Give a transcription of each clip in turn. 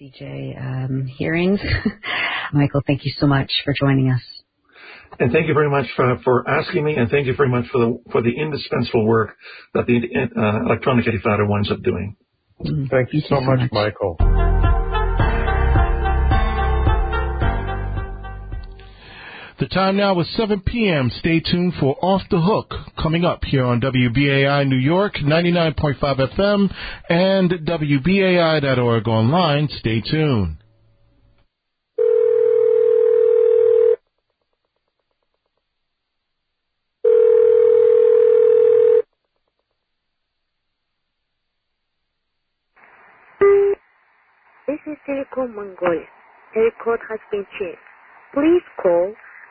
CJ um, hearings. Michael, thank you so much for joining us. And thank you very much for, for asking me, and thank you very much for the for the indispensable work that the uh, electronic intifada winds up doing. Mm, thank you so, so much, much, Michael. The time now is 7 p.m. Stay tuned for Off the Hook coming up here on WBAI New York 99.5 FM and WBAI.org online. Stay tuned. This is Telecom Mongolia. The code has been changed. Please call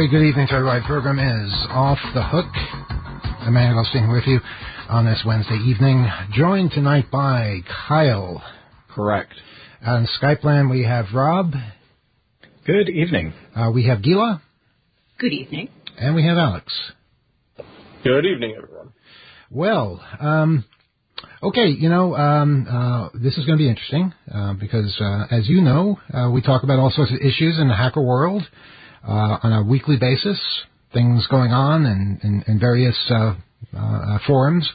very good evening to everybody. Program is Off the Hook. Emmanuel Goldstein with you on this Wednesday evening, joined tonight by Kyle. Correct. On Skype land, we have Rob. Good evening. Uh, we have Gila. Good evening. And we have Alex. Good evening, everyone. Well, um, okay, you know, um, uh, this is going to be interesting uh, because, uh, as you know, uh, we talk about all sorts of issues in the hacker world on a weekly basis, things going on in, in, in various uh, uh, forums.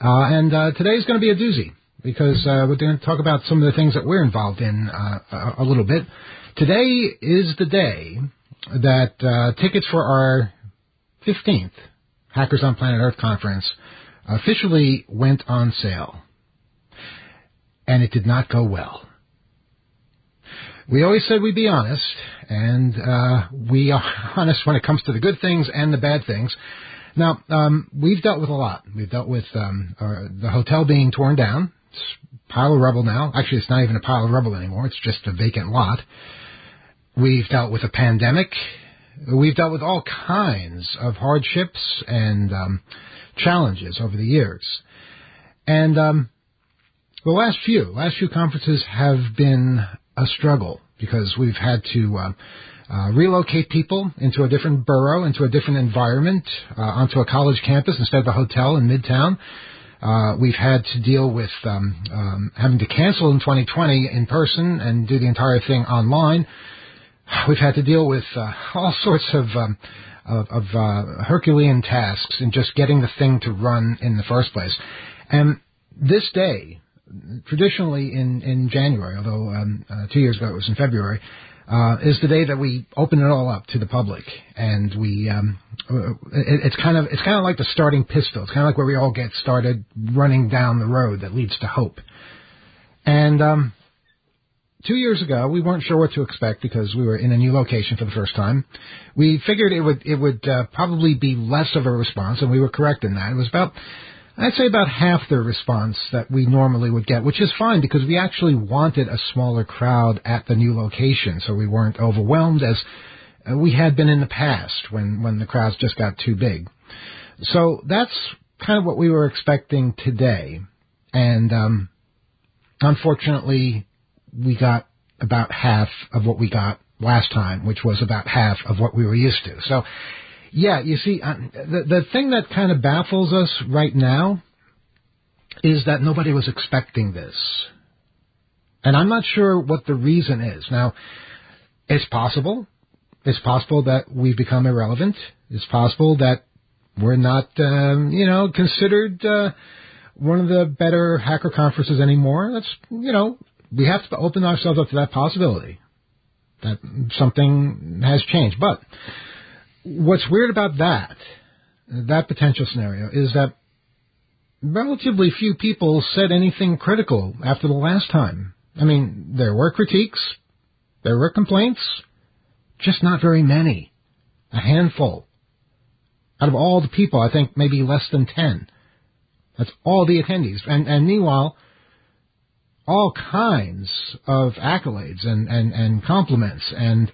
Uh, and uh, today's going to be a doozy because uh, we're going to talk about some of the things that we're involved in uh, a, a little bit. Today is the day that uh, tickets for our 15th Hackers on Planet Earth conference officially went on sale. And it did not go well we always said we'd be honest, and uh, we are honest when it comes to the good things and the bad things. Now, um, we've dealt with a lot. We've dealt with um, our, the hotel being torn down. It's a pile of rubble now. Actually, it's not even a pile of rubble anymore. It's just a vacant lot. We've dealt with a pandemic. We've dealt with all kinds of hardships and um, challenges over the years. And um, the last few, last few conferences have been a struggle because we've had to uh, uh, relocate people into a different borough, into a different environment, uh, onto a college campus instead of a hotel in Midtown. Uh, we've had to deal with um, um, having to cancel in 2020 in person and do the entire thing online. We've had to deal with uh, all sorts of um, of, of uh, Herculean tasks in just getting the thing to run in the first place. And this day, traditionally in, in January, although um, uh, two years ago it was in February, uh, is the day that we open it all up to the public, and we um, uh, it, it's kind of it's kind of like the starting pistol. It's kind of like where we all get started running down the road that leads to hope. And um, two years ago, we weren't sure what to expect because we were in a new location for the first time. We figured it would it would uh, probably be less of a response, and we were correct in that. It was about I'd say about half the response that we normally would get, which is fine because we actually wanted a smaller crowd at the new location, so we weren't overwhelmed as uh, we had been in the past when when the crowds just got too big. So that's kind of what we were expecting today, and um, unfortunately, we got about half of what we got last time, which was about half of what we were used to. So yeah, you see, uh, the the thing that kind of baffles us right now is that nobody was expecting this, and I'm not sure what the reason is. Now, it's possible. It's possible that we've become irrelevant. It's possible that we're not, um, you know, considered uh, one of the better hacker conferences anymore. That's, you know, we have to open ourselves up to that possibility that something has changed. But what's weird about that, that potential scenario, is that relatively few people said anything critical after the last time. I mean, there were critiques, there were complaints, just not very many. A handful. Out of all the people, I think maybe less than ten. That's all the attendees. And, and meanwhile, all kinds of accolades and, and, and compliments and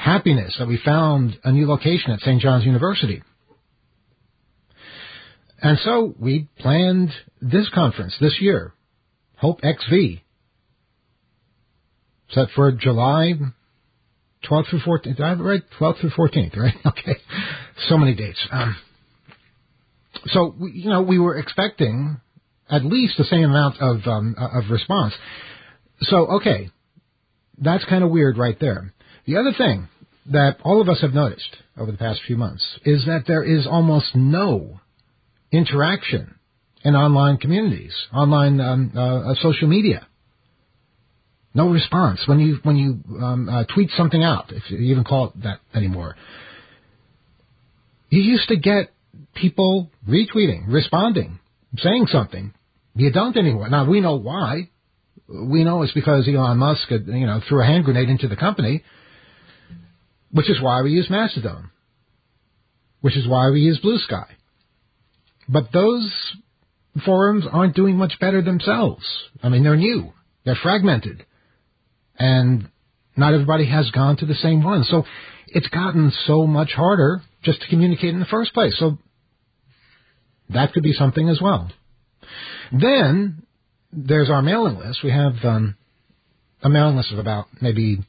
happiness that we found a new location at St. John's University. And so we planned this conference this year, Hope XV, set for July 12th through 14th. Did I have it right? 12th through 14th, right? Okay. So many dates. Um, so, you know, we were expecting at least the same amount of, um, of response. So, okay. That's kind of weird right there. The other thing that all of us have noticed over the past few months is that there is almost no interaction in online communities, online um, uh, uh, social media. No response when you when you um, uh, tweet something out, if you even call it that anymore. You used to get people retweeting, responding, saying something. You don't anymore. Now we know why. We know it's because Elon Musk, you know, threw a hand grenade into the company which is why we use Mastodon. Which is why we use Blue Sky. But those forums aren't doing much better themselves. I mean, they're new. They're fragmented. And not everybody has gone to the same one. So it's gotten so much harder just to communicate in the first place. So that could be something as well. Then there's our mailing list. We have um, a mailing list of about maybe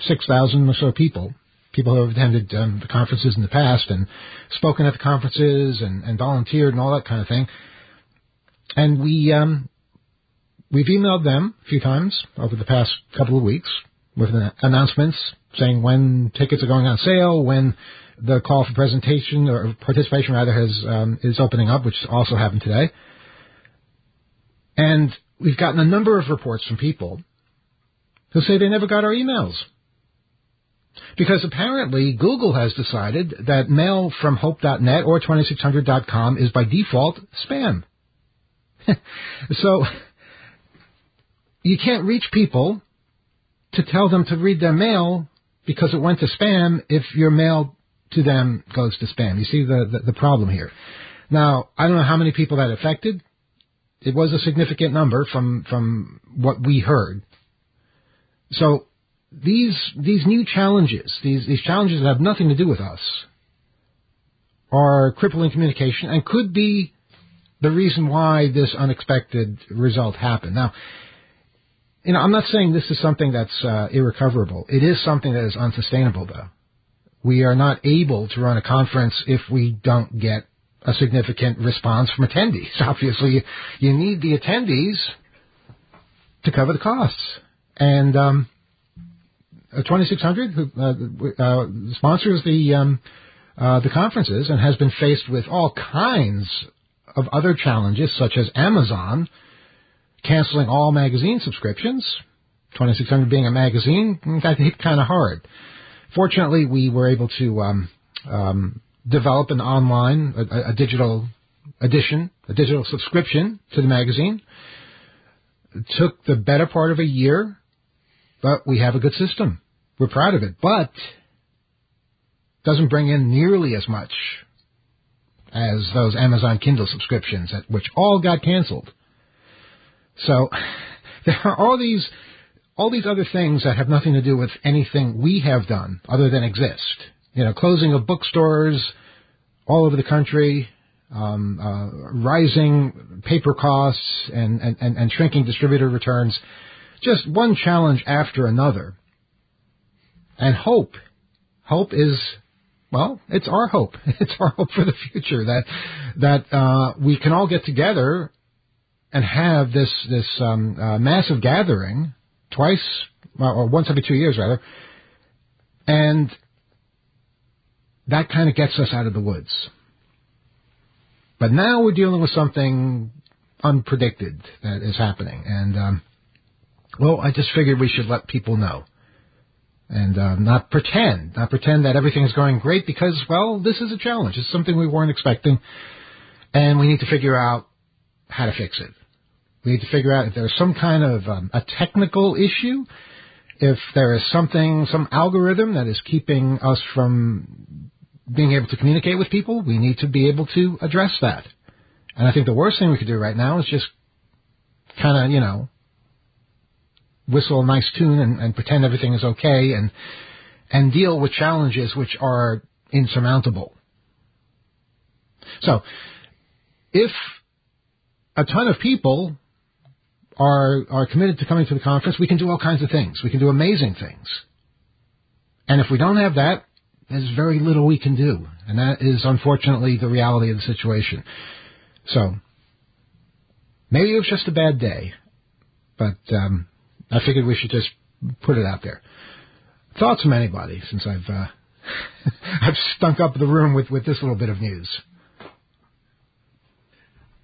6,000 or so people, people who have attended um, the conferences in the past and spoken at the conferences and, and volunteered and all that kind of thing. And we, um, we've emailed them a few times over the past couple of weeks with announcements saying when tickets are going on sale, when the call for presentation or participation rather has um, is opening up, which also happened today. And we've gotten a number of reports from people who say they never got our emails. Because apparently Google has decided that mail from hope.net or 2600.com is by default spam. so you can't reach people to tell them to read their mail because it went to spam if your mail to them goes to spam. You see the, the, the problem here. Now, I don't know how many people that affected. It was a significant number from, from what we heard. So these these new challenges, these these challenges that have nothing to do with us, are crippling communication and could be the reason why this unexpected result happened. Now, you know, I'm not saying this is something that's uh, irrecoverable. It is something that is unsustainable, though. We are not able to run a conference if we don't get a significant response from attendees. Obviously, you need the attendees to cover the costs. And um, 2600, who uh, uh, sponsors the um, uh, the conferences and has been faced with all kinds of other challenges, such as Amazon canceling all magazine subscriptions 2600 being a magazine got hit kind of hard. Fortunately, we were able to um, um, develop an online, a, a digital edition, a digital subscription to the magazine. It took the better part of a year, but we have a good system. We're proud of it, but doesn't bring in nearly as much as those Amazon Kindle subscriptions, which all got canceled. So there are all these all these other things that have nothing to do with anything we have done other than exist. You know, closing of bookstores all over the country, um, uh, rising paper costs, and, and, and, and shrinking distributor returns. Just one challenge after another. And hope. Hope is well, it's our hope. It's our hope for the future that that uh, we can all get together and have this this um, uh, massive gathering twice or once every two years rather, and that kind of gets us out of the woods. But now we're dealing with something unpredicted that is happening, and um, well, I just figured we should let people know and uh, not pretend, not pretend that everything is going great because, well, this is a challenge. It's something we weren't expecting, and we need to figure out how to fix it. We need to figure out if there's some kind of um, a technical issue, if there is something, some algorithm that is keeping us from being able to communicate with people. We need to be able to address that. And I think the worst thing we could do right now is just kind of, you know, whistle a nice tune and, and pretend everything is okay and and deal with challenges which are insurmountable. So, if a ton of people are are committed to coming to the conference, we can do all kinds of things. We can do amazing things. And if we don't have that, there's very little we can do. And that is unfortunately the reality of the situation. So maybe it was just a bad day, but um, I figured we should just put it out there. Thoughts from anybody since I've uh, I've stunk up the room with with this little bit of news.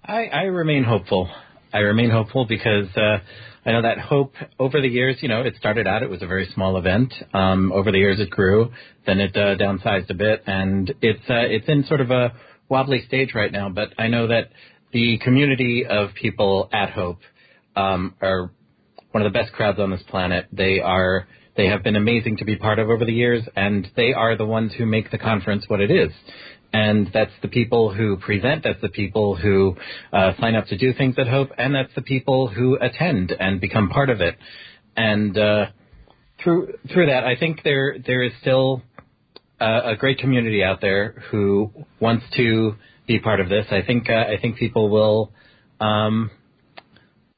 I, I remain hopeful. I remain hopeful because uh, I know that hope over the years, you know, it started out, it was a very small event. Um, over the years, it grew. Then it uh, downsized a bit, and it's uh, it's in sort of a wobbly stage right now. But I know that the community of people at Hope um, are one of the best crowds on this planet. They are they have been amazing to be part of over the years, and they are the ones who make the conference what it is. And that's the people who present, that's the people who uh, sign up to do things at Hope, and that's the people who attend and become part of it. And uh, through through that, I think there there is still a, a great community out there who wants to be part of this. I think uh, I think people will um,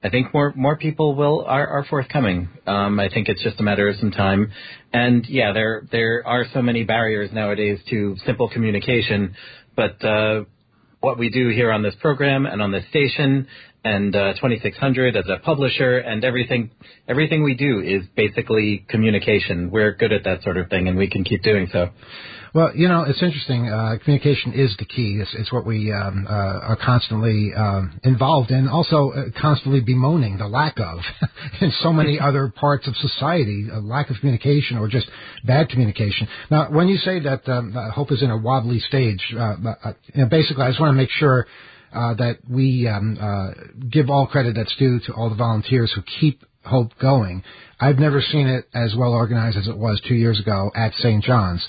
I think more more people will are, are forthcoming. Um, I think it's just a matter of some time. And yeah, there there are so many barriers nowadays to simple communication. But uh, what we do here on this program and on this station and uh, 2600 as a publisher and everything everything we do is basically communication. We're good at that sort of thing, and we can keep doing so. Well, you know, it's interesting. Uh, communication is the key. It's, it's what we um, uh, are constantly uh, involved in. Also, uh, constantly bemoaning the lack of in so many other parts of society, a lack of communication or just bad communication. Now, when you say that um, hope is in a wobbly stage, uh, uh, you know, basically, I just want to make sure. Uh, that we um, uh, give all credit that's due to all the volunteers who keep Hope going. I've never seen it as well organized as it was two years ago at St. John's.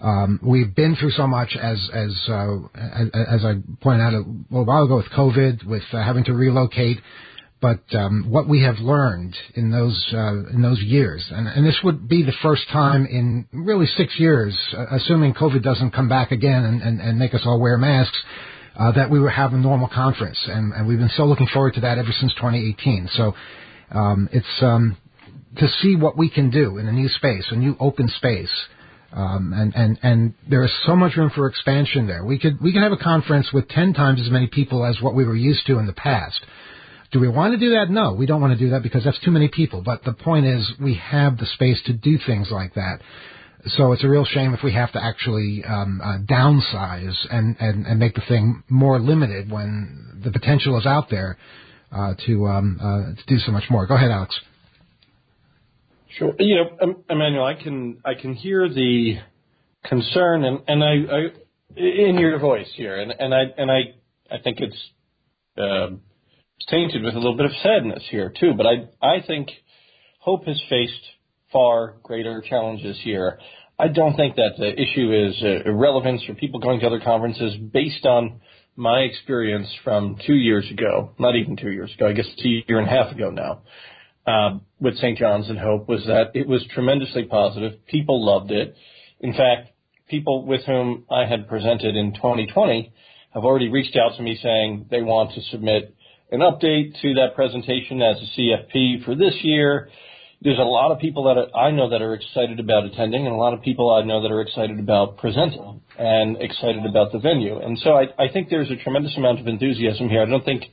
Um, we've been through so much as as uh, as, as I pointed out a little while ago with COVID, with uh, having to relocate. But um, what we have learned in those uh, in those years, and, and this would be the first time in really six years, uh, assuming COVID doesn't come back again and, and, and make us all wear masks, uh, that we will have a normal conference, and, and we've been so looking forward to that ever since 2018. So um, it's um, to see what we can do in a new space, a new open space. Um, and, and, and there is so much room for expansion there. We could, we could have a conference with 10 times as many people as what we were used to in the past. Do we want to do that? No, we don't want to do that because that's too many people. But the point is we have the space to do things like that. So it's a real shame if we have to actually um, uh, downsize and, and, and make the thing more limited when the potential is out there uh, to um, uh, to do so much more. Go ahead, Alex. Sure. You know, Emmanuel, I can I can hear the concern and and I, I in your voice here, and and I and I I think it's uh, tainted with a little bit of sadness here too. But I I think Hope has faced far greater challenges here. I don't think that the issue is uh, irrelevance for people going to other conferences based on my experience from two years ago, not even two years ago, I guess it's a year and a half ago now, uh, with St. John's and Hope was that it was tremendously positive. People loved it. In fact, people with whom I had presented in 2020 have already reached out to me saying they want to submit an update to that presentation as a CFP for this year there's a lot of people that I know that are excited about attending, and a lot of people I know that are excited about presenting and excited about the venue. And so I, I think there's a tremendous amount of enthusiasm here. I don't think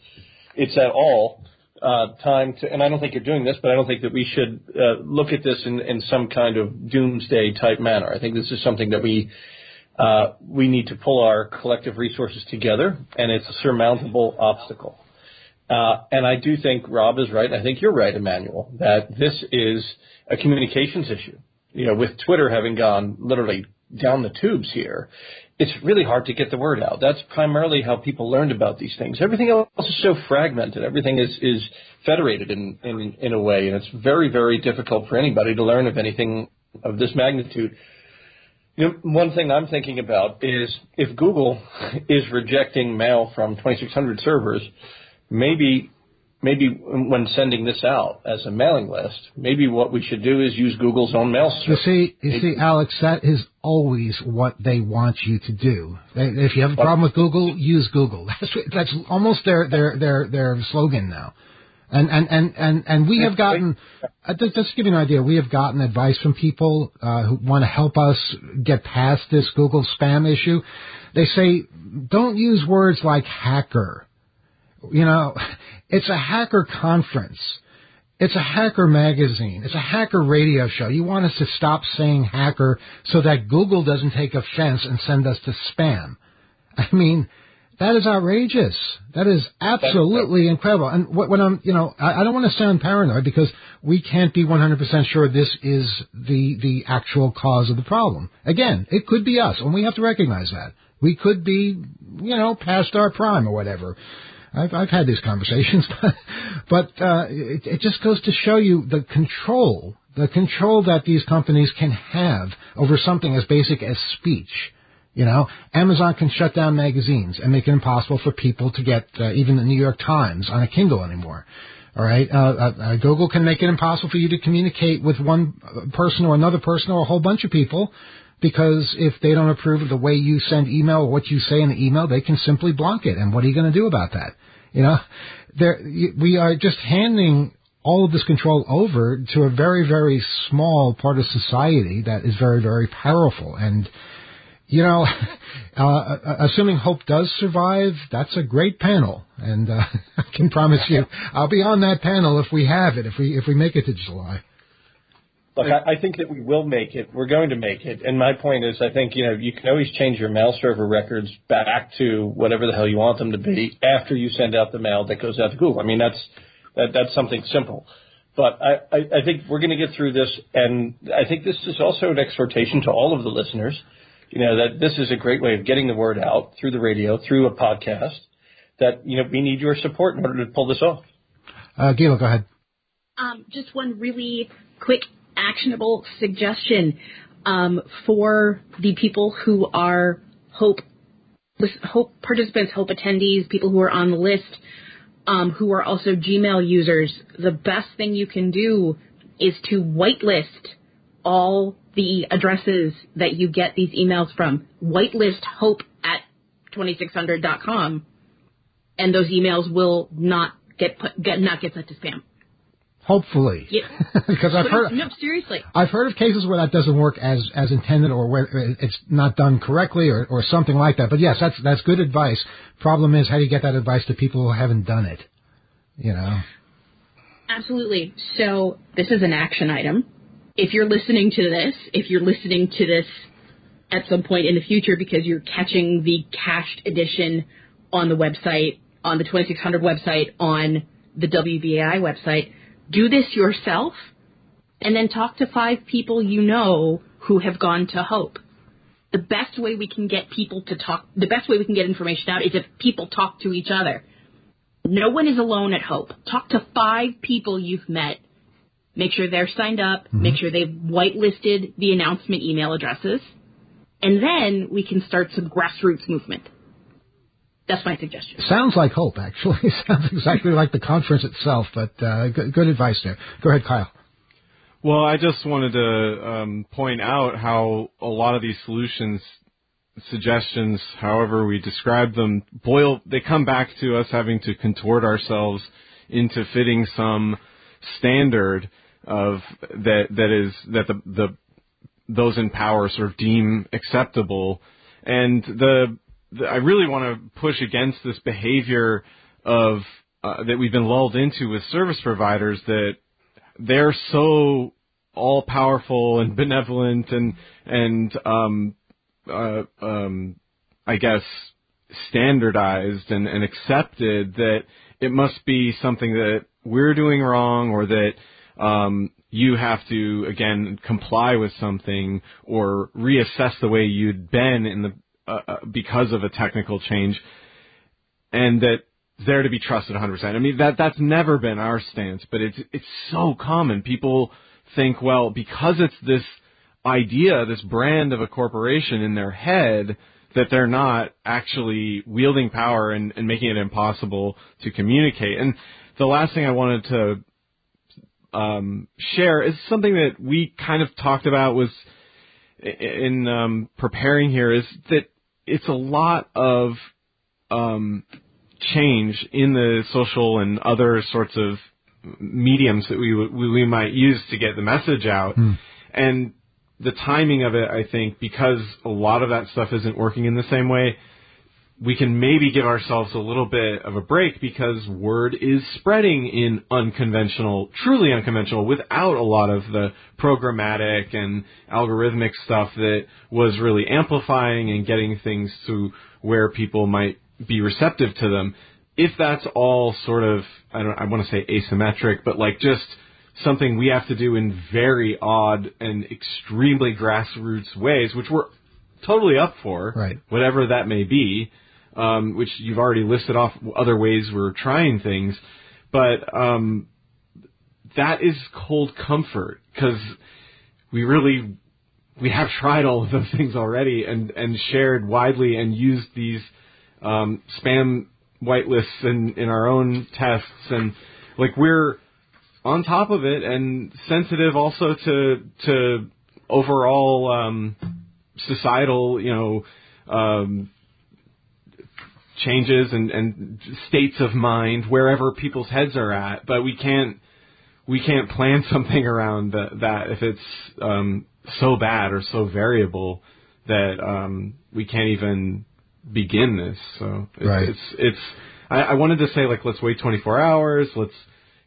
it's at all uh, time to, and I don't think you're doing this, but I don't think that we should uh, look at this in, in some kind of doomsday type manner. I think this is something that we uh, we need to pull our collective resources together, and it's a surmountable obstacle. Uh, and I do think Rob is right. And I think you're right, Emmanuel, that this is a communications issue. You know, with Twitter having gone literally down the tubes here, it's really hard to get the word out. That's primarily how people learned about these things. Everything else is so fragmented. Everything is, is federated in, in, in a way, and it's very, very difficult for anybody to learn of anything of this magnitude. You know, one thing I'm thinking about is if Google is rejecting mail from 2600 servers, maybe maybe when sending this out as a mailing list, maybe what we should do is use Google's own mail server. You see, you see, Alex, that is always what they want you to do. If you have a problem with Google, use Google. That's that's almost their their their their slogan now. And and and and and we have gotten uh, just to give you an idea, we have gotten advice from people uh, who want to help us get past this Google spam issue. They say don't use words like hacker you know, it's a hacker conference. It's a hacker magazine. It's a hacker radio show. You want us to stop saying hacker so that Google doesn't take offense and send us to spam. I mean, that is outrageous. That is absolutely incredible. And when I'm, you know, I, don't want to sound paranoid because we can't be 100% sure this is the, the actual cause of the problem. Again, it could be us, and we have to recognize that. We could be, you know, past our prime or whatever. I've, I've had these conversations, but uh, it, it just goes to show you the control, the control that these companies can have over something as basic as speech. You know, Amazon can shut down magazines and make it impossible for people to get uh, even the New York Times on a Kindle anymore. All right, uh, uh, uh Google can make it impossible for you to communicate with one person or another person or a whole bunch of people because if they don't approve of the way you send email or what you say in the email, they can simply block it. And what are you going to do about that? You know, there, we are just handing all of this control over to a very, very small part of society that is very, very powerful. And, you know, uh, assuming Hope does survive, that's a great panel. And uh, I can promise you, I'll be on that panel if we have it, if we if we make it to July. Look, I, I think that we will make it. We're going to make it. And my point is, I think you know you can always change your mail server records back to whatever the hell you want them to be after you send out the mail that goes out to Google. I mean, that's that, that's something simple. But I, I, I think we're going to get through this, and I think this is also an exhortation to all of the listeners. You know that this is a great way of getting the word out through the radio, through a podcast. That you know we need your support in order to pull this off. Uh, Gila, go ahead. Um, just one really quick actionable suggestion um, for the people who are hope hope participants, hope attendees, people who are on the list, um, who are also Gmail users. The best thing you can do is to whitelist all the addresses that you get these emails from. Whitelist hope at 2600.com, and those emails will not get put, get not get sent to spam. Hopefully, yeah. because I've heard no seriously. I've heard of cases where that doesn't work as as intended, or where it's not done correctly, or or something like that. But yes, that's that's good advice. Problem is, how do you get that advice to people who haven't done it? You know. Absolutely. So this is an action item. If you're listening to this, if you're listening to this at some point in the future because you're catching the cached edition on the website, on the 2600 website, on the WBAI website do this yourself. and then talk to five people you know who have gone to Hope. The best way we can get people to talk, the best way we can get information out is if people talk to each other. No one is alone at Hope. Talk to five people you've met. Make sure they're signed up. Mm-hmm. Make sure they've whitelisted the announcement email addresses. And then we can start some grassroots movement. That's my suggestion. Sounds like hope, actually. Sounds exactly like the conference itself, but uh, good, good, advice there. Go ahead, Kyle. Well, I just wanted to um, point out how a lot of these solutions, suggestions, however we describe them, boil. They come back to us having to contort ourselves into fitting some standard of that that is that the the those in power sort of deem acceptable, and the I really want to push against this behavior of uh, that we've been lulled into with service providers that they're so all powerful and benevolent and and um, uh, um, I guess standardized and, and accepted that it must be something that we're doing wrong or that um, you have to again comply with something or reassess the way you'd been in the uh, uh, because of a technical change, and that there to be trusted 100%. I mean that that's never been our stance, but it's it's so common. People think, well, because it's this idea, this brand of a corporation in their head, that they're not actually wielding power and, and making it impossible to communicate. And the last thing I wanted to um, share is something that we kind of talked about was in um, preparing here is that it's a lot of um, change in the social and other sorts of mediums that we we might use to get the message out, mm. and the timing of it, I think, because a lot of that stuff isn't working in the same way, we can maybe give ourselves a little bit of a break because word is spreading in unconventional, truly unconventional, without a lot of the programmatic and algorithmic stuff that was really amplifying and getting things to where people might be receptive to them. If that's all sort of, I don't, I want to say asymmetric, but like just something we have to do in very odd and extremely grassroots ways, which we're totally up for, right. whatever that may be um, which you've already listed off other ways we're trying things, but um, that is cold comfort because we really we have tried all of those things already and and shared widely and used these um, spam whitelists in in our own tests. And like we're on top of it and sensitive also to to overall um, societal you know um, changes and, and states of mind wherever people's heads are at, but we can't we can't plan something around the, that if it's um, so bad or so variable that um, we can't even begin this. So it's right. it's, it's I, I wanted to say like let's wait 24 hours, let's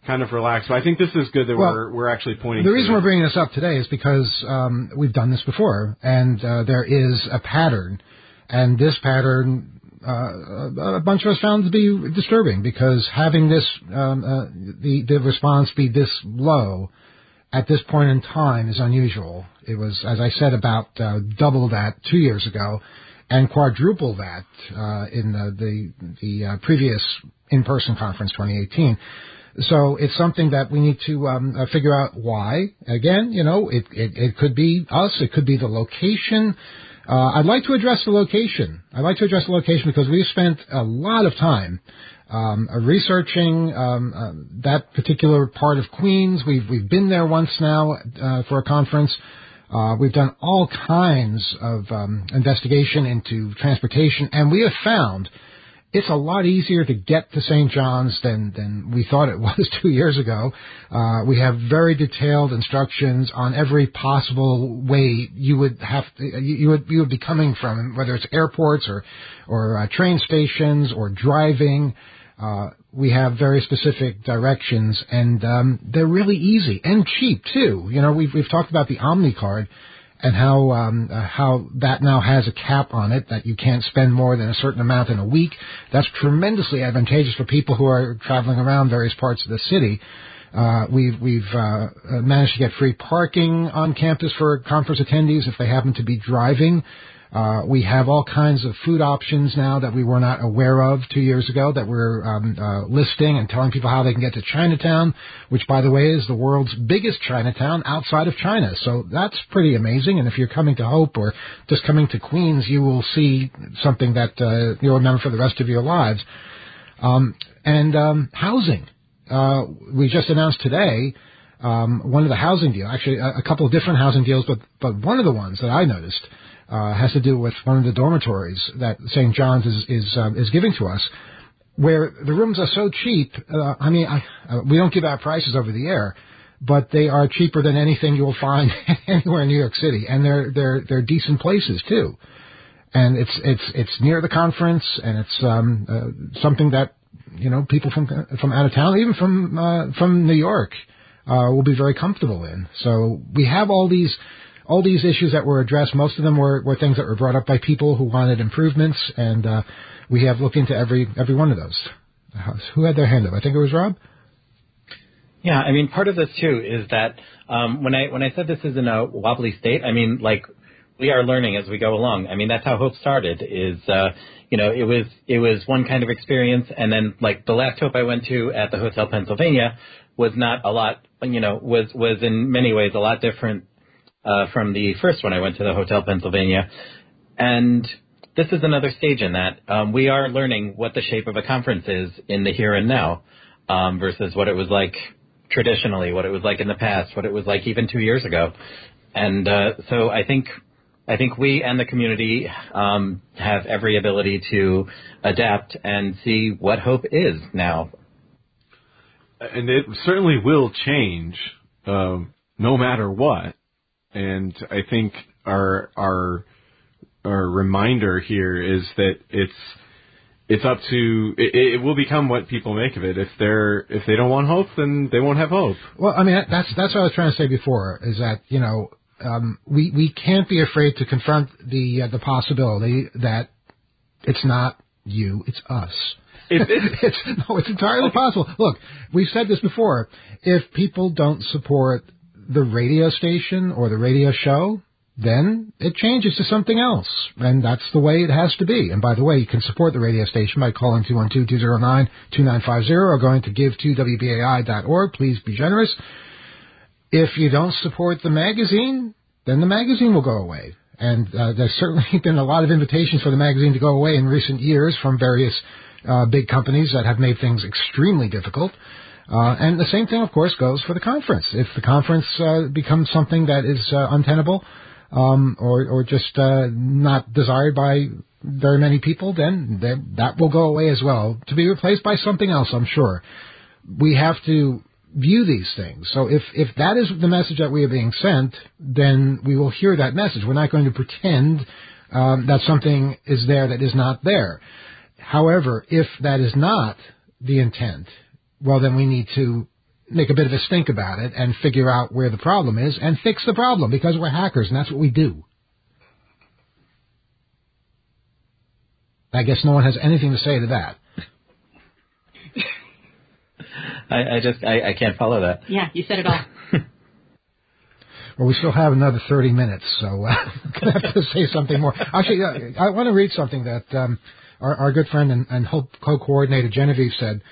kind of relax. But I think this is good that well, we're we're actually pointing. The reason we're bringing this up today is because um, we've done this before, and uh, there is a pattern, and this pattern uh, a bunch of us found to be disturbing because having this um, uh, the the response be this low at this point in time is unusual. It was, as I said, about uh, double that two years ago, and quadruple that uh, in the the, the uh, previous in-person conference 2018. So it's something that we need to um, uh, figure out why. Again, you know, it, it it could be us, it could be the location. Uh, I'd like to address the location. I'd like to address the location because we've spent a lot of time um, uh, researching um, uh, that particular part of Queens. We've we've been there once now uh, for a conference. Uh, we've done all kinds of um, investigation into transportation, and we have found it's a lot easier to get to St. John's than than we thought it was two years ago. Uh, we have very detailed instructions on every possible way you would have to, you would you would be coming from, whether it's airports or or uh, train stations or driving. Uh, we have very specific directions, and um, they're really easy and cheap too. You know, we've we've talked about the OMNY card and how um, uh, how that now has a cap on it that you can't spend more than a certain amount in a week. That's tremendously advantageous for people who are traveling around various parts of the city. Uh, we've we've uh, uh, managed to get free parking on campus for conference attendees if they happen to be driving. Uh, we have all kinds of food options now that we were not aware of two years ago that we're um, uh, listing and telling people how they can get to Chinatown, which, by the way, is the world's biggest Chinatown outside of China. So that's pretty amazing. And if you're coming to Hope or just coming to Queens, you will see something that uh, you'll remember for the rest of your lives. Um, and um, housing. Uh, we just announced today um, one of the housing deals, actually a, a couple of different housing deals, but but one of the ones that I noticed uh, has to do with one of the dormitories that St. John's is is uh, is giving to us, where the rooms are so cheap. Uh, I mean, I, uh, we don't give out prices over the air, but they are cheaper than anything you will find anywhere in New York City, and they're they're they're decent places too. And it's it's it's near the conference, and it's um, uh, something that you know people from from out of town, even from uh, from New York, uh, will be very comfortable in. So we have all these all these issues that were addressed, most of them were, were things that were brought up by people who wanted improvements, and uh, we have looked into every every one of those. Who had their hand up? I think it was Rob. Yeah, I mean, part of this too is that um, when I when I said this is in a wobbly state, I mean like we are learning as we go along. I mean, that's how Hope started. Is uh, you know, it was it was one kind of experience, and then like the last Hope I went to at the Hotel Pennsylvania was not a lot. You know, was was in many ways a lot different uh, from the first one I went to the Hotel Pennsylvania. And this is another stage in that. Um, we are learning what the shape of a conference is in the here and now um, versus what it was like traditionally, what it was like in the past, what it was like even two years ago. And uh, so I think I think we and the community um, have every ability to adapt and see what hope is now. And it certainly will change, um, no matter what and I think our our our reminder here is that it's it's up to it, it will become what people make of it. If they're if they don't want hope, then they won't have hope. Well, I mean that's that's what I was trying to say before is that you know um, we we can't be afraid to confront the uh, the possibility that it's not you, it's us. It, it's no, it's entirely possible. Look, we've said this before. If people don't support the radio station or the radio show, then it changes to something else. And that's the way it has to be. And by the way, you can support the radio station by calling 212-209-2950 or going to give2wbai.org. Please be generous. If you don't support the magazine, then the magazine will go away. And uh, there's certainly been a lot of invitations for the magazine to go away in recent years from various uh, big companies that have made things extremely difficult. Uh, and the same thing, of course, goes for the conference. If the conference uh, becomes something that is uh, untenable um, or, or just uh, not desired by very many people, then that will go away as well, to be replaced by something else, I'm sure. We have to view these things. So if, if that is the message that we are being sent, then we will hear that message. We're not going to pretend um, that something is there that is not there. However, if that is not the intent, well, then we need to make a bit of a stink about it and figure out where the problem is and fix the problem because we're hackers and that's what we do. I guess no one has anything to say to that. I, I just I, I can't follow that. Yeah, you said it all. well, we still have another 30 minutes, so uh, I'm going to have to say something more. Actually, uh, I want to read something that um, our, our good friend and, and co-coordinator Genevieve said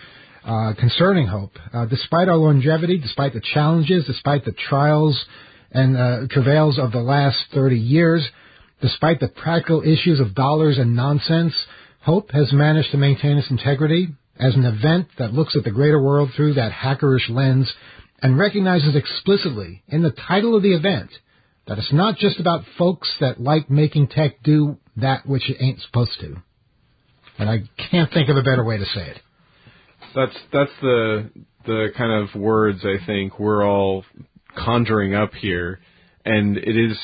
uh, concerning hope. Uh, despite our longevity, despite the challenges, despite the trials and uh, travails of the last 30 years, despite the practical issues of dollars and nonsense, hope has managed to maintain its integrity as an event that looks at the greater world through that hackerish lens and recognizes explicitly in the title of the event that it's not just about folks that like making tech do that which it ain't supposed to. And I can't think of a better way to say it that's that's the the kind of words I think we're all conjuring up here, and it is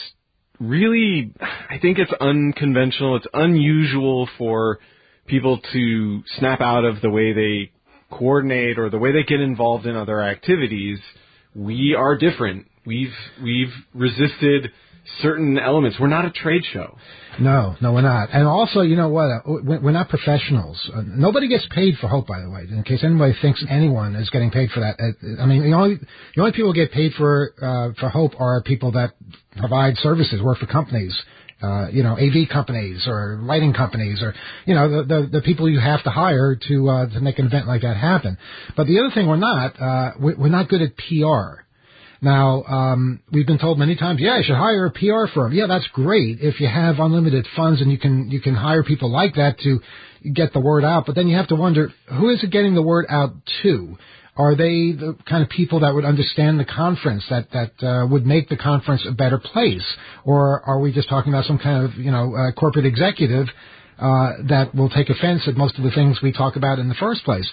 really I think it's unconventional. It's unusual for people to snap out of the way they coordinate or the way they get involved in other activities. We are different. We've we've resisted certain elements. We're not a trade show. No, no, we're not. And also, you know what? Uh, we're not professionals. Uh, nobody gets paid for hope, by the way. In case anybody thinks anyone is getting paid for that, uh, I mean, the only the only people who get paid for uh, for hope are people that provide services, work for companies. Uh, you know, AV companies or lighting companies or, you know, the, the, the people you have to hire to, uh, to make an event like that happen. But the other thing we're not, uh, we're not good at PR. Now, um, we've been told many times, yeah, you should hire a PR firm. Yeah, that's great if you have unlimited funds and you can you can hire people like that to get the word out. But then you have to wonder who is it getting the word out to? Are they the kind of people that would understand the conference, that that uh, would make the conference a better place, or are we just talking about some kind of you know uh, corporate executive uh, that will take offense at most of the things we talk about in the first place?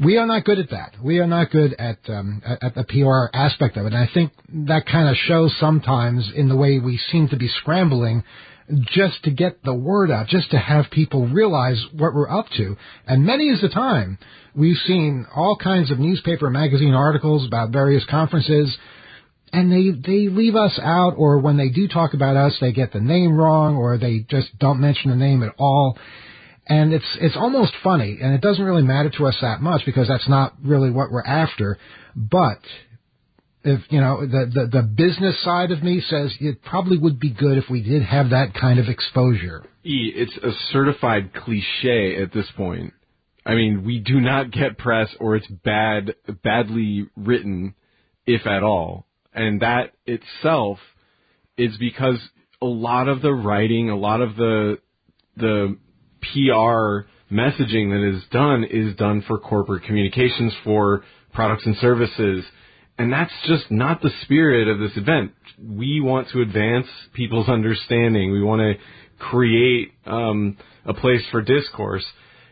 We are not good at that. We are not good at um, at, the PR aspect of it. And I think that kind of shows sometimes in the way we seem to be scrambling just to get the word out, just to have people realize what we're up to. And many is the time we've seen all kinds of newspaper magazine articles about various conferences and they they leave us out or when they do talk about us they get the name wrong or they just don't mention the name at all and it's it's almost funny, and it doesn't really matter to us that much because that's not really what we're after. But if you know the, the the business side of me says it probably would be good if we did have that kind of exposure. E, it's a certified cliche at this point. I mean, we do not get press, or it's bad, badly written, if at all, and that itself is because a lot of the writing, a lot of the the PR messaging that is done is done for corporate communications for products and services. And that's just not the spirit of this event. We want to advance people's understanding. We want to create um, a place for discourse.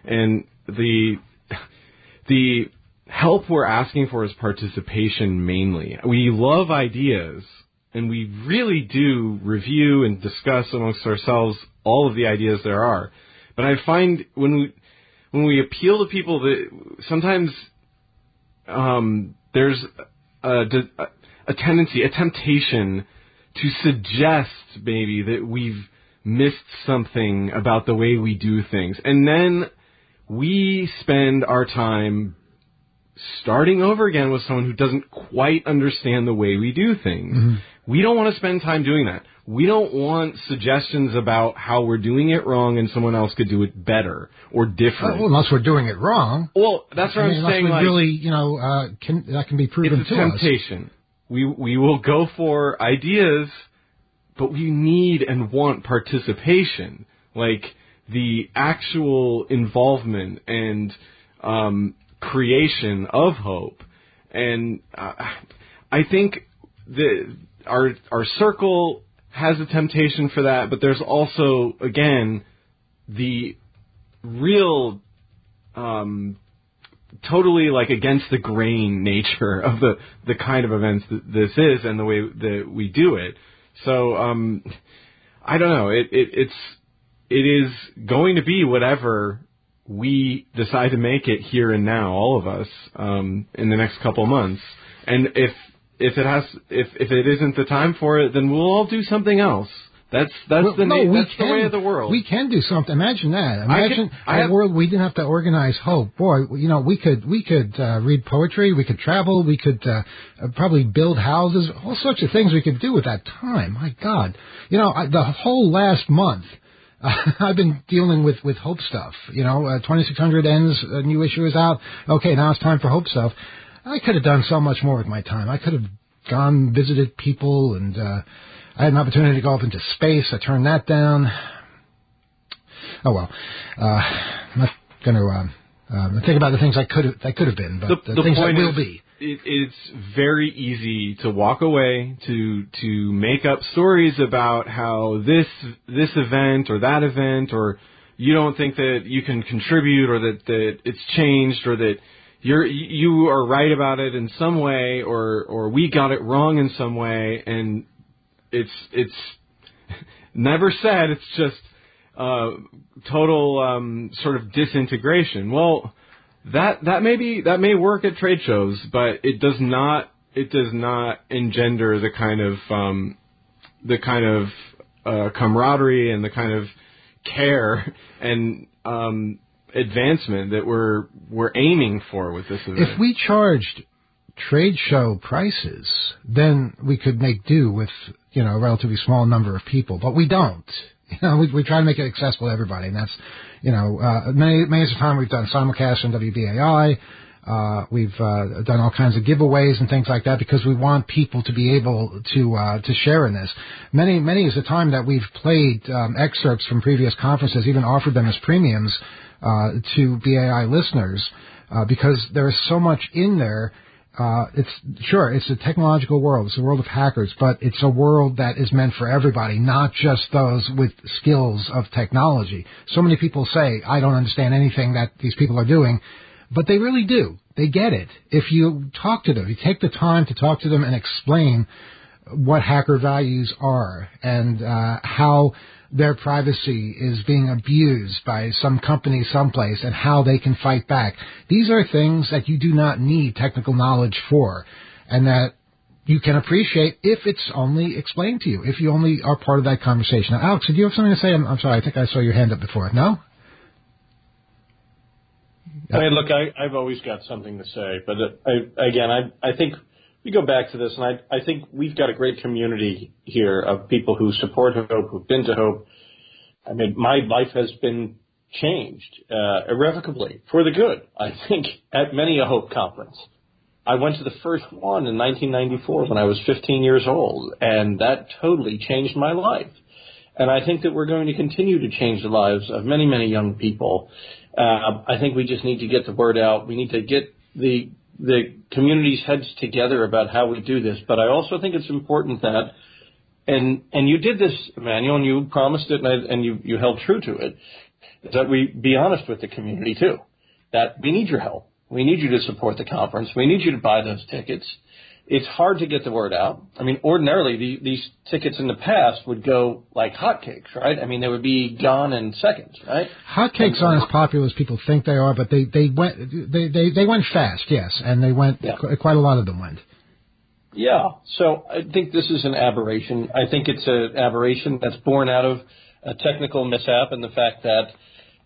And the the help we're asking for is participation mainly. We love ideas and we really do review and discuss amongst ourselves all of the ideas there are. But I find when we when we appeal to people that sometimes um, there's a, a tendency, a temptation to suggest maybe that we've missed something about the way we do things. And then we spend our time starting over again with someone who doesn't quite understand the way we do things. Mm-hmm. We don't want to spend time doing that we don't want suggestions about how we're doing it wrong and someone else could do it better or different. Well, unless we're doing it wrong. Well, that's what I am saying. Like, really, you know, uh, can, that can be proven it's a temptation. Us. We we will go for ideas, but we need and want participation, like the actual involvement and um, creation of hope. And uh, I think the our our circle has a temptation for that, but there's also, again, the real, um, totally like against the grain nature of the, the kind of events that this is and the way that we do it. So, um, I don't know. It, it, it's, it is going to be whatever we decide to make it here and now, all of us, um, in the next couple months. And if if it has if if it isn't the time for it, then we'll all do something else. That's that's well, the no, na- that's can, the way of the world. We can do something. Imagine that. Imagine a have, world we didn't have to organize hope. Boy, you know, we could we could uh, read poetry, we could travel, we could uh, uh, probably build houses, all sorts of things we could do with that time. My God, you know, I, the whole last month. Uh, I've been dealing with with hope stuff. You know, uh, 2600 ends, a new issue is out. Okay, now it's time for hope stuff. I could have done so much more with my time. I could have gone visited people, and uh, I had an opportunity to go up into space. I turned that down. Oh well, uh, I'm not going to um, um, think about the things I could have I could have been, but the, the, the things point that is, will be. It, it's very easy to walk away to to make up stories about how this this event or that event or you don't think that you can contribute or that that it's changed or that you're you are right about it in some way or or we got it wrong in some way and it's it's never said. It's just uh, total um, sort of disintegration. Well that that may be that may work at trade shows but it does not it does not engender the kind of um, the kind of uh, camaraderie and the kind of care and um, advancement that we're we're aiming for with this event. If we charged trade show prices, then we could make do with you know a relatively small number of people, but we don't. You know, we, we try to make it accessible to everybody, and that's you know uh, many many of the time we've done simulcasts on WBAI. Uh, we've uh, done all kinds of giveaways and things like that because we want people to be able to uh, to share in this. Many many is the time that we've played um, excerpts from previous conferences, even offered them as premiums uh, to BAI listeners uh, because there is so much in there. Uh, it's sure it's a technological world. It's a world of hackers, but it's a world that is meant for everybody, not just those with skills of technology. So many people say, "I don't understand anything that these people are doing." But they really do. They get it. If you talk to them, you take the time to talk to them and explain what hacker values are and uh, how their privacy is being abused by some company someplace and how they can fight back. These are things that you do not need technical knowledge for and that you can appreciate if it's only explained to you, if you only are part of that conversation. Now, Alex, did you have something to say? I'm, I'm sorry, I think I saw your hand up before. No? I mean, look, I, I've always got something to say, but uh, I, again, I, I think we go back to this, and I, I think we've got a great community here of people who support Hope, who've been to Hope. I mean, my life has been changed uh, irrevocably for the good. I think at many a Hope conference. I went to the first one in 1994 when I was 15 years old, and that totally changed my life. And I think that we're going to continue to change the lives of many, many young people. Uh, I think we just need to get the word out. We need to get the the community's heads together about how we do this. But I also think it's important that, and and you did this, Emmanuel, and you promised it, and, I, and you you held true to it, that we be honest with the community too. That we need your help. We need you to support the conference. We need you to buy those tickets it's hard to get the word out. I mean, ordinarily the, these tickets in the past would go like hotcakes, right? I mean, they would be gone in seconds, right? Hotcakes aren't as popular as people think they are, but they they went they they, they went fast, yes, and they went yeah. quite a lot of them went. Yeah, so I think this is an aberration. I think it's an aberration that's born out of a technical mishap and the fact that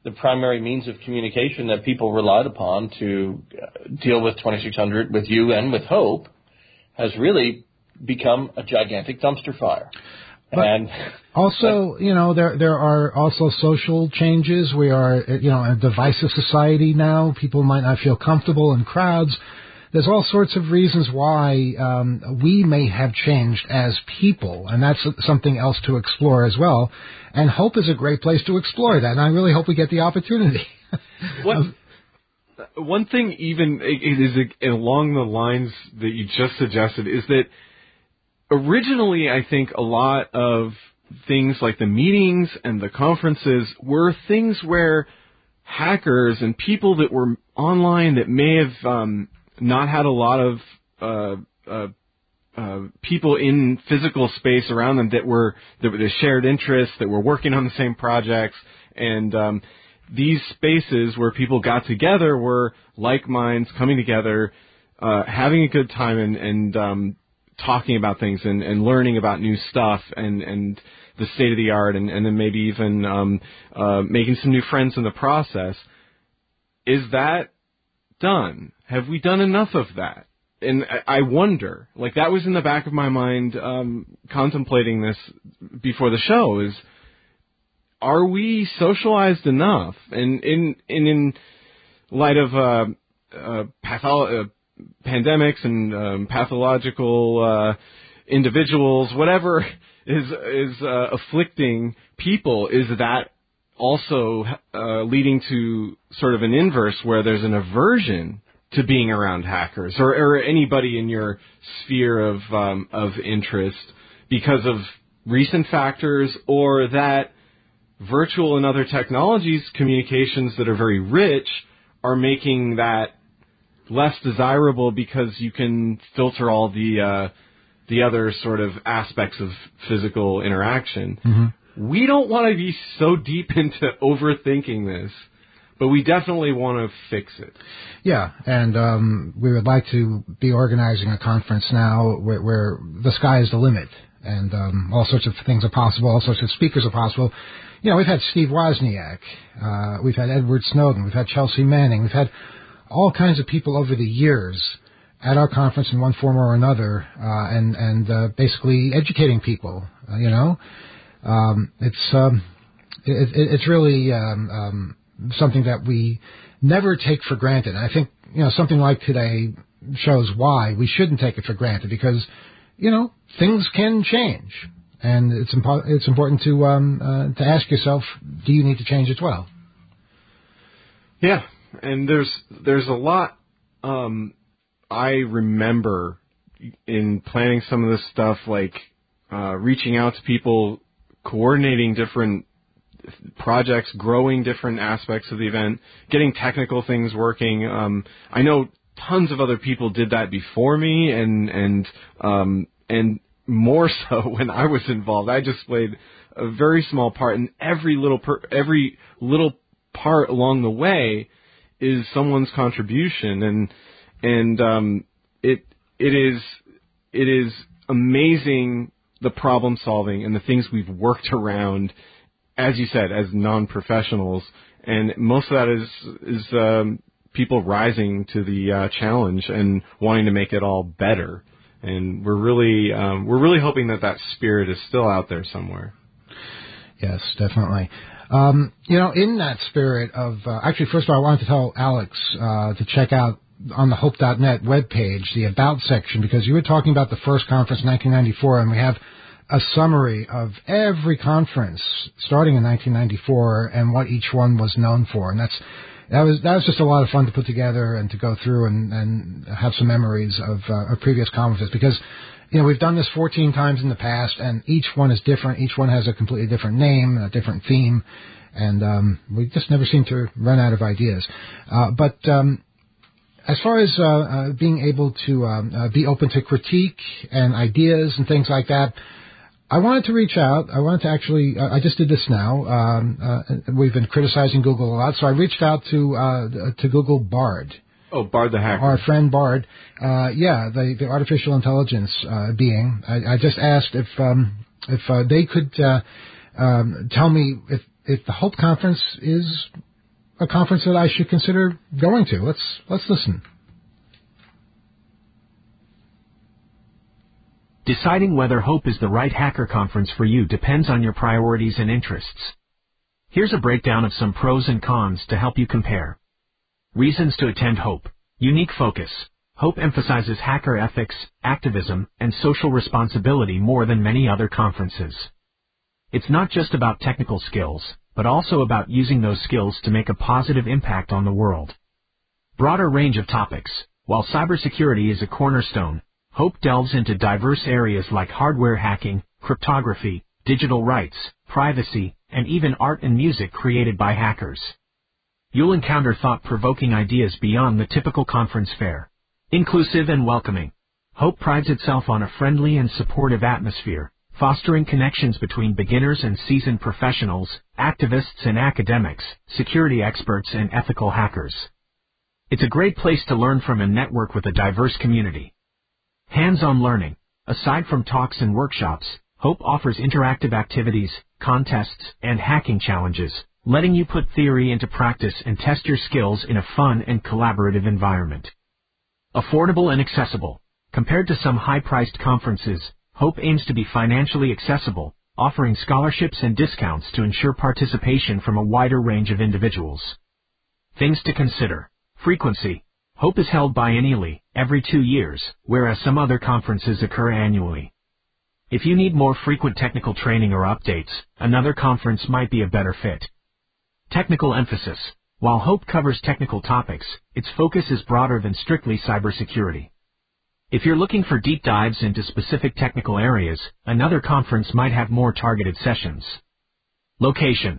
the primary means of communication that people relied upon to uh, deal with 2600 with you and with Hope has really become a gigantic dumpster fire. But and also, you know, there there are also social changes. We are, you know, a divisive society now. People might not feel comfortable in crowds. There's all sorts of reasons why um, we may have changed as people, and that's something else to explore as well. And hope is a great place to explore that, and I really hope we get the opportunity. what one thing even is along the lines that you just suggested is that originally I think a lot of things like the meetings and the conferences were things where hackers and people that were online that may have um, not had a lot of uh, uh, uh, people in physical space around them that were that were the shared interests that were working on the same projects. And um, these spaces where people got together were like minds coming together, uh, having a good time and, and um, talking about things and, and learning about new stuff and, and the state of the art and, and then maybe even um, uh, making some new friends in the process. Is that done? Have we done enough of that? And I wonder, like that was in the back of my mind, um, contemplating this before the show. Is are we socialized enough? And in in in light of uh, uh, patholo- uh, pandemics and um, pathological uh, individuals, whatever is is uh, afflicting people, is that also uh, leading to sort of an inverse where there's an aversion to being around hackers or, or anybody in your sphere of um, of interest because of recent factors or that virtual and other technologies communications that are very rich are making that less desirable because you can filter all the uh, the other sort of aspects of physical interaction. Mm-hmm. We don't want to be so deep into overthinking this, but we definitely want to fix it. Yeah, and um, we would like to be organizing a conference now where, where the sky is the limit and um, all sorts of things are possible. All sorts of speakers are possible. You know, we've had Steve Wozniak, uh, we've had Edward Snowden, we've had Chelsea Manning, we've had all kinds of people over the years at our conference in one form or another, uh, and and uh, basically educating people. Uh, you know, um, it's um, it, it, it's really um, um, something that we never take for granted. And I think you know something like today shows why we shouldn't take it for granted because you know things can change, and it's impo- it's important to um, uh, to ask yourself, do you need to change as well? Yeah, and there's there's a lot um, I remember in planning some of this stuff, like uh, reaching out to people, coordinating different projects, growing different aspects of the event, getting technical things working. Um, I know tons of other people did that before me, and and um, and more so when I was involved. I just played a very small part, and every little per, every little part along the way is someone's contribution, and and um, it it is it is amazing the problem solving and the things we've worked around, as you said, as non professionals, and most of that is is um, people rising to the uh, challenge and wanting to make it all better. And we're really um, we're really hoping that that spirit is still out there somewhere. Yes, definitely. Um, you know, in that spirit of uh, actually, first of all, I wanted to tell Alex uh, to check out on the Hope.net webpage the About section because you were talking about the first conference in 1994, and we have a summary of every conference starting in 1994 and what each one was known for, and that's that was that was just a lot of fun to put together and to go through and, and have some memories of, uh, of previous conferences because you know we've done this 14 times in the past and each one is different. Each one has a completely different name, a different theme, and um, we just never seem to run out of ideas. Uh, but um, as far as uh, uh, being able to um, uh, be open to critique and ideas and things like that, I wanted to reach out. I wanted to actually. Uh, I just did this now. Um, uh, we've been criticizing Google a lot, so I reached out to uh, to Google Bard. Oh, Bard the hacker. Our friend Bard. yeah, the the artificial intelligence being. I, I, just asked if um, if they could um, tell me if if the Hope Conference is a conference that I should consider going to. Let's let's listen. Deciding whether Hope is the right hacker conference for you depends on your priorities and interests. Here's a breakdown of some pros and cons to help you compare. Reasons to attend Hope. Unique focus. Hope emphasizes hacker ethics, activism, and social responsibility more than many other conferences. It's not just about technical skills, but also about using those skills to make a positive impact on the world. Broader range of topics. While cybersecurity is a cornerstone, Hope delves into diverse areas like hardware hacking, cryptography, digital rights, privacy, and even art and music created by hackers. You'll encounter thought-provoking ideas beyond the typical conference fare. Inclusive and welcoming. Hope prides itself on a friendly and supportive atmosphere, fostering connections between beginners and seasoned professionals, activists and academics, security experts and ethical hackers. It's a great place to learn from and network with a diverse community. Hands-on learning. Aside from talks and workshops, Hope offers interactive activities, contests, and hacking challenges, letting you put theory into practice and test your skills in a fun and collaborative environment. Affordable and accessible. Compared to some high-priced conferences, Hope aims to be financially accessible, offering scholarships and discounts to ensure participation from a wider range of individuals. Things to consider. Frequency. Hope is held biennially, every two years, whereas some other conferences occur annually. If you need more frequent technical training or updates, another conference might be a better fit. Technical emphasis. While Hope covers technical topics, its focus is broader than strictly cybersecurity. If you're looking for deep dives into specific technical areas, another conference might have more targeted sessions. Location.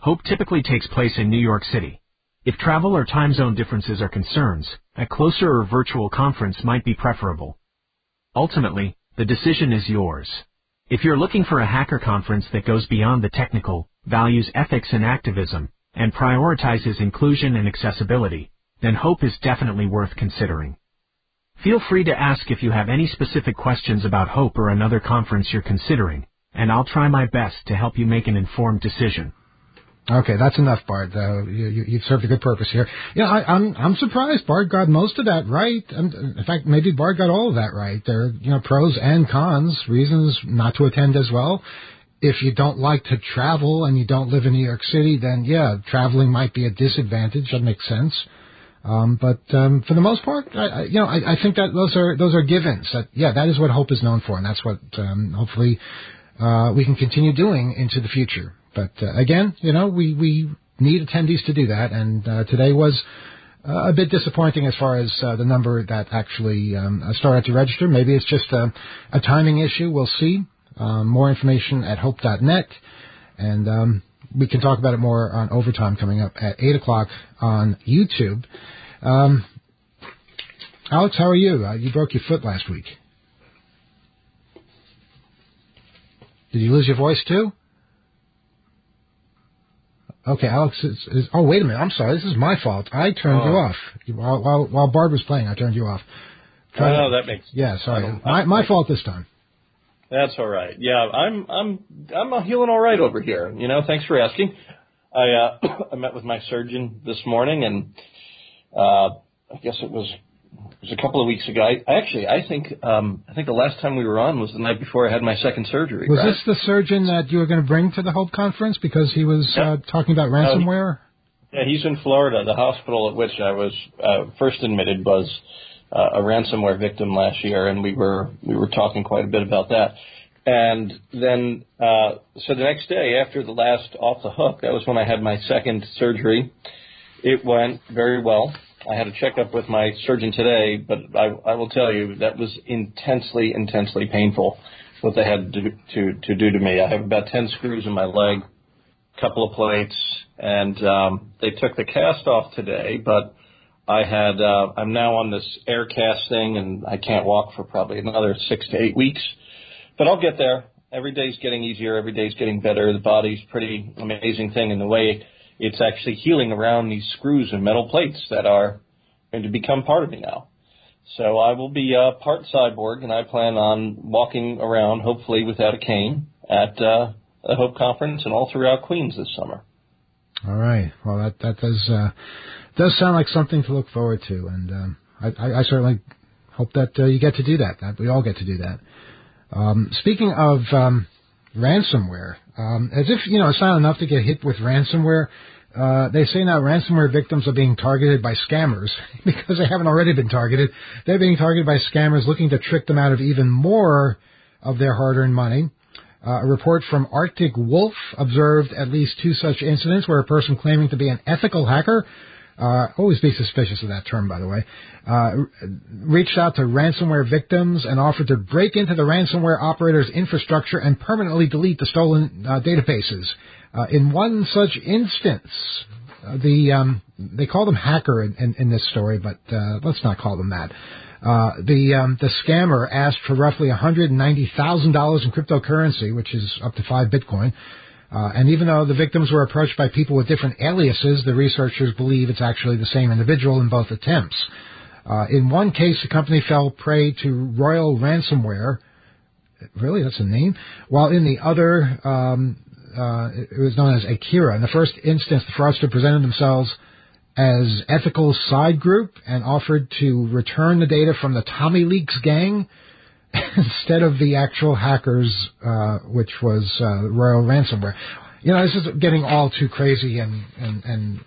Hope typically takes place in New York City. If travel or time zone differences are concerns, a closer or virtual conference might be preferable. Ultimately, the decision is yours. If you're looking for a hacker conference that goes beyond the technical, values ethics and activism, and prioritizes inclusion and accessibility, then Hope is definitely worth considering. Feel free to ask if you have any specific questions about Hope or another conference you're considering, and I'll try my best to help you make an informed decision. Okay, that's enough, Bard. Uh, you, have served a good purpose here. Yeah, I, am I'm, I'm surprised Bard got most of that right. And in fact, maybe Bard got all of that right. There are you know pros and cons, reasons not to attend as well. If you don't like to travel and you don't live in New York City, then yeah, traveling might be a disadvantage. That makes sense. Um, but um, for the most part, I, I, you know, I, I think that those are those are givens. That yeah, that is what Hope is known for, and that's what um, hopefully uh, we can continue doing into the future. But uh, again, you know, we we need attendees to do that, and uh, today was uh, a bit disappointing as far as uh, the number that actually um, started to register. Maybe it's just a, a timing issue. We'll see. Um, more information at hope.net, and um, we can talk about it more on overtime coming up at eight o'clock on YouTube. Um, Alex, how are you? Uh, you broke your foot last week. Did you lose your voice too? Okay, Alex is, is, Oh, wait a minute. I'm sorry. This is my fault. I turned oh. you off while, while while Bard was playing. I turned you off. Try oh, no, that makes. Yeah, sorry. My my fault this time. That's all right. Yeah, I'm I'm I'm healing all right over here. You know, thanks for asking. I uh, I met with my surgeon this morning, and uh, I guess it was it was a couple of weeks ago. I, actually, I think um, I think the last time we were on was the night before I had my second surgery. Was right? this the surgeon that you were going to bring to the Hope conference because he was yeah. uh, talking about ransomware? yeah, he's in Florida. The hospital at which I was uh, first admitted was uh, a ransomware victim last year, and we were we were talking quite a bit about that. And then, uh, so the next day after the last off the hook, that was when I had my second surgery. It went very well. I had a checkup with my surgeon today, but I, I will tell you that was intensely, intensely painful what they had to, to to do to me. I have about ten screws in my leg, a couple of plates, and um, they took the cast off today. But I had uh, I'm now on this air cast thing, and I can't walk for probably another six to eight weeks. But I'll get there. Every day's getting easier. Every day's getting better. The body's pretty amazing thing in the way it's actually healing around these screws and metal plates that are going to become part of me now. So I will be uh, part cyborg, and I plan on walking around, hopefully without a cane, at uh, the Hope Conference and all throughout Queens this summer. All right. Well, that that does uh, does sound like something to look forward to, and um, I, I, certainly hope that uh, you get to do that. That we all get to do that. Um, speaking of um, ransomware, um, as if you know, it's not enough to get hit with ransomware. Uh, they say now ransomware victims are being targeted by scammers because they haven't already been targeted. They're being targeted by scammers looking to trick them out of even more of their hard-earned money. Uh, a report from Arctic Wolf observed at least two such incidents where a person claiming to be an ethical hacker uh, always be suspicious of that term, by the way, uh, reached out to ransomware victims and offered to break into the ransomware operator's infrastructure and permanently delete the stolen uh, databases. Uh, in one such instance, uh, the um, they call them hacker in, in, in this story, but uh, let's not call them that. Uh, the um, the scammer asked for roughly $190,000 in cryptocurrency, which is up to five Bitcoin. Uh, and even though the victims were approached by people with different aliases, the researchers believe it's actually the same individual in both attempts. Uh, in one case, the company fell prey to Royal Ransomware. Really, that's a name. While in the other, um, uh, it was known as Akira. In the first instance, the fraudster presented themselves as ethical side group and offered to return the data from the Tommy Leaks gang instead of the actual hackers, uh, which was uh, Royal Ransomware. You know, this is getting all too crazy and and, and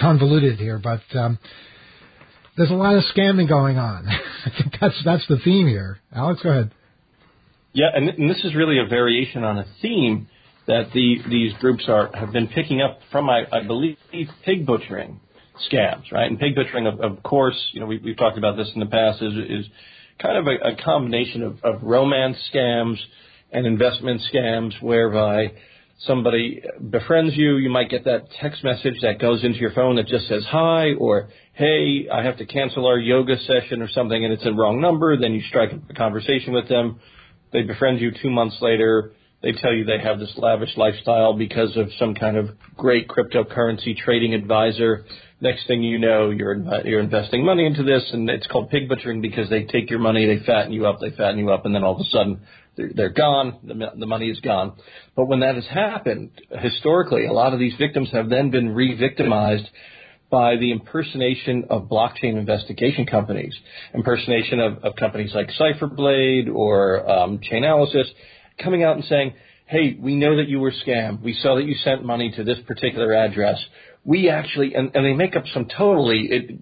convoluted here, but um, there's a lot of scamming going on. I think that's that's the theme here. Alex, go ahead. Yeah, and, and this is really a variation on a theme that the, these groups are have been picking up from, I, I believe, pig butchering scams, right? And pig butchering, of, of course, you know, we, we've talked about this in the past, is, is kind of a, a combination of, of romance scams and investment scams whereby somebody befriends you, you might get that text message that goes into your phone that just says hi or hey, I have to cancel our yoga session or something and it's a wrong number, then you strike up a conversation with them. They befriend you two months later They tell you they have this lavish lifestyle because of some kind of great cryptocurrency trading advisor. Next thing you know, you're you're investing money into this, and it's called pig butchering because they take your money, they fatten you up, they fatten you up, and then all of a sudden they're, they're gone. The, the money is gone. But when that has happened, historically, a lot of these victims have then been re-victimized by the impersonation of blockchain investigation companies, impersonation of, of companies like CipherBlade or um, Chainalysis, coming out and saying, hey, we know that you were scammed. We saw that you sent money to this particular address. We actually, and, and they make up some totally, it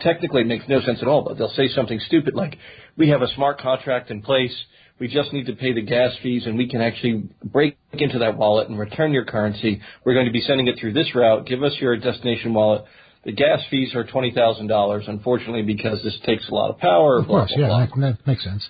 technically makes no sense at all, but they'll say something stupid like, we have a smart contract in place. We just need to pay the gas fees and we can actually break into that wallet and return your currency. We're going to be sending it through this route. Give us your destination wallet. The gas fees are twenty thousand dollars, unfortunately, because this takes a lot of power. Of course, blah, blah, yeah, blah. That, makes sense.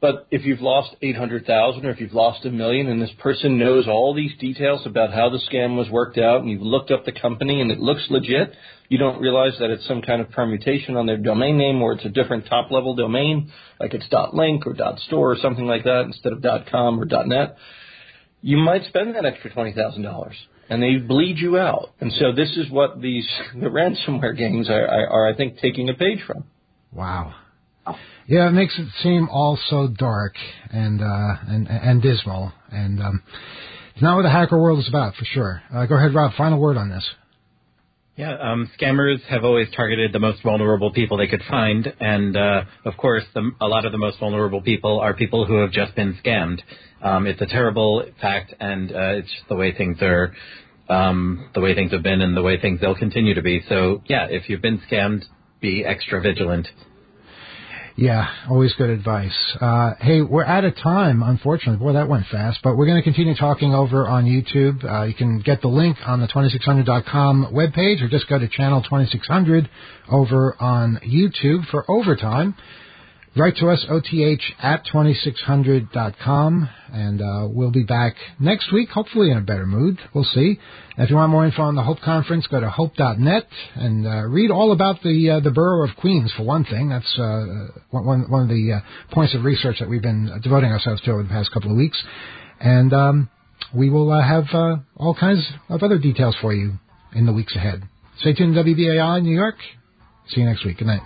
But if you've lost eight hundred thousand, or if you've lost a million, and this person knows all these details about how the scam was worked out, and you've looked up the company and it looks legit, you don't realize that it's some kind of permutation on their domain name, or it's a different top-level domain, like it's .link or .store or something like that instead of .com or .net. You might spend that extra twenty thousand dollars and they bleed you out. And so this is what these the ransomware games are, are, are I think, taking a page from. Wow. Yeah, it makes it seem all so dark and uh, and and dismal, and um, it's not what the hacker world is about for sure. Uh, go ahead, Rob. Final word on this. Yeah, um, scammers have always targeted the most vulnerable people they could find, and uh, of course, the, a lot of the most vulnerable people are people who have just been scammed. Um, it's a terrible fact, and uh, it's just the way things are, um, the way things have been, and the way things they'll continue to be. So, yeah, if you've been scammed, be extra vigilant. Yeah, always good advice. Uh, hey, we're out of time, unfortunately. Boy, that went fast. But we're going to continue talking over on YouTube. Uh, you can get the link on the 2600.com webpage or just go to channel 2600 over on YouTube for overtime. Write to us, OTH at 2600.com, and uh, we'll be back next week, hopefully in a better mood. We'll see. If you want more info on the Hope Conference, go to hope.net and uh, read all about the uh, the borough of Queens, for one thing. That's uh, one, one of the uh, points of research that we've been devoting ourselves to over the past couple of weeks. And um, we will uh, have all kinds of other details for you in the weeks ahead. Stay tuned to WBAI New York. See you next week. Good night.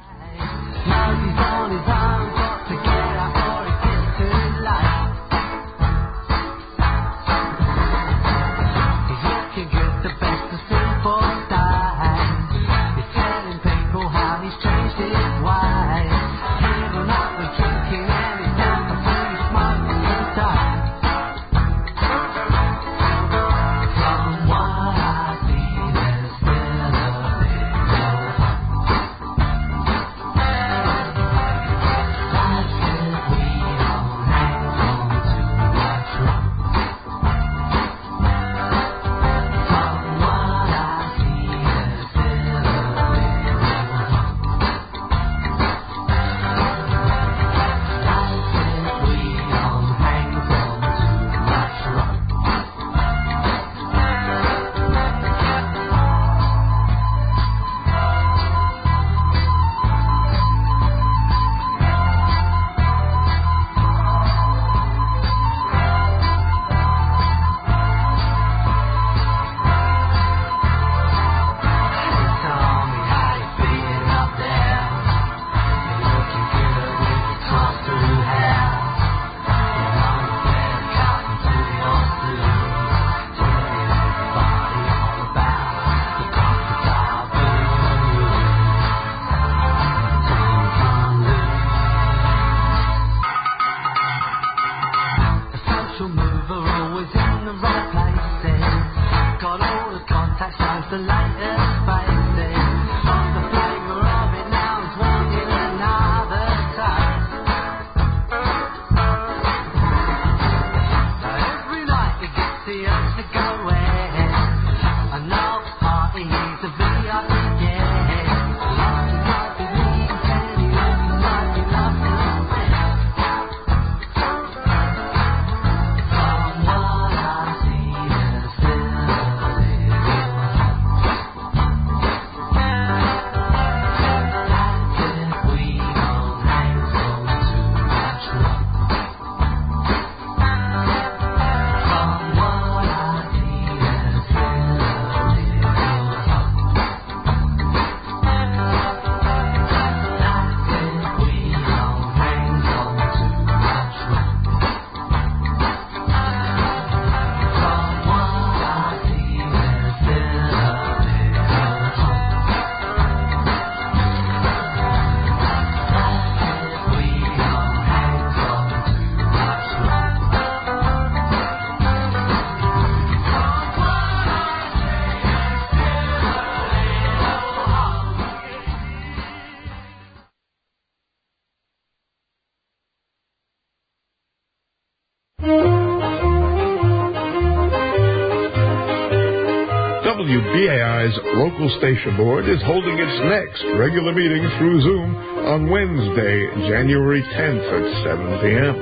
Local station board is holding its next regular meeting through Zoom on Wednesday, January 10th at 7 p.m.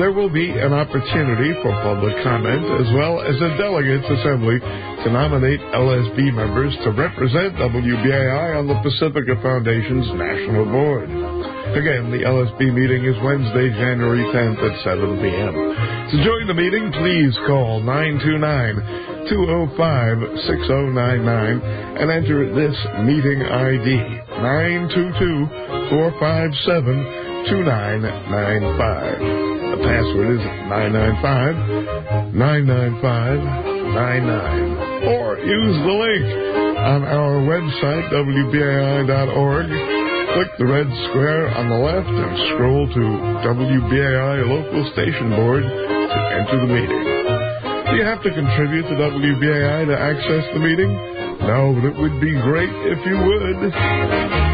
There will be an opportunity for public comment as well as a delegates assembly to nominate LSB members to represent WBAI on the Pacifica Foundation's national board. Again, the LSB meeting is Wednesday, January 10th at 7 p.m. To join the meeting, please call 929-205-6099 and enter this meeting ID, 922-457-2995. The password is 995-995-99. Or use the link on our website, WBAI.org Click the red square on the left and scroll to WBAI local station board to enter the meeting. Do you have to contribute to WBAI to access the meeting? No, but it would be great if you would.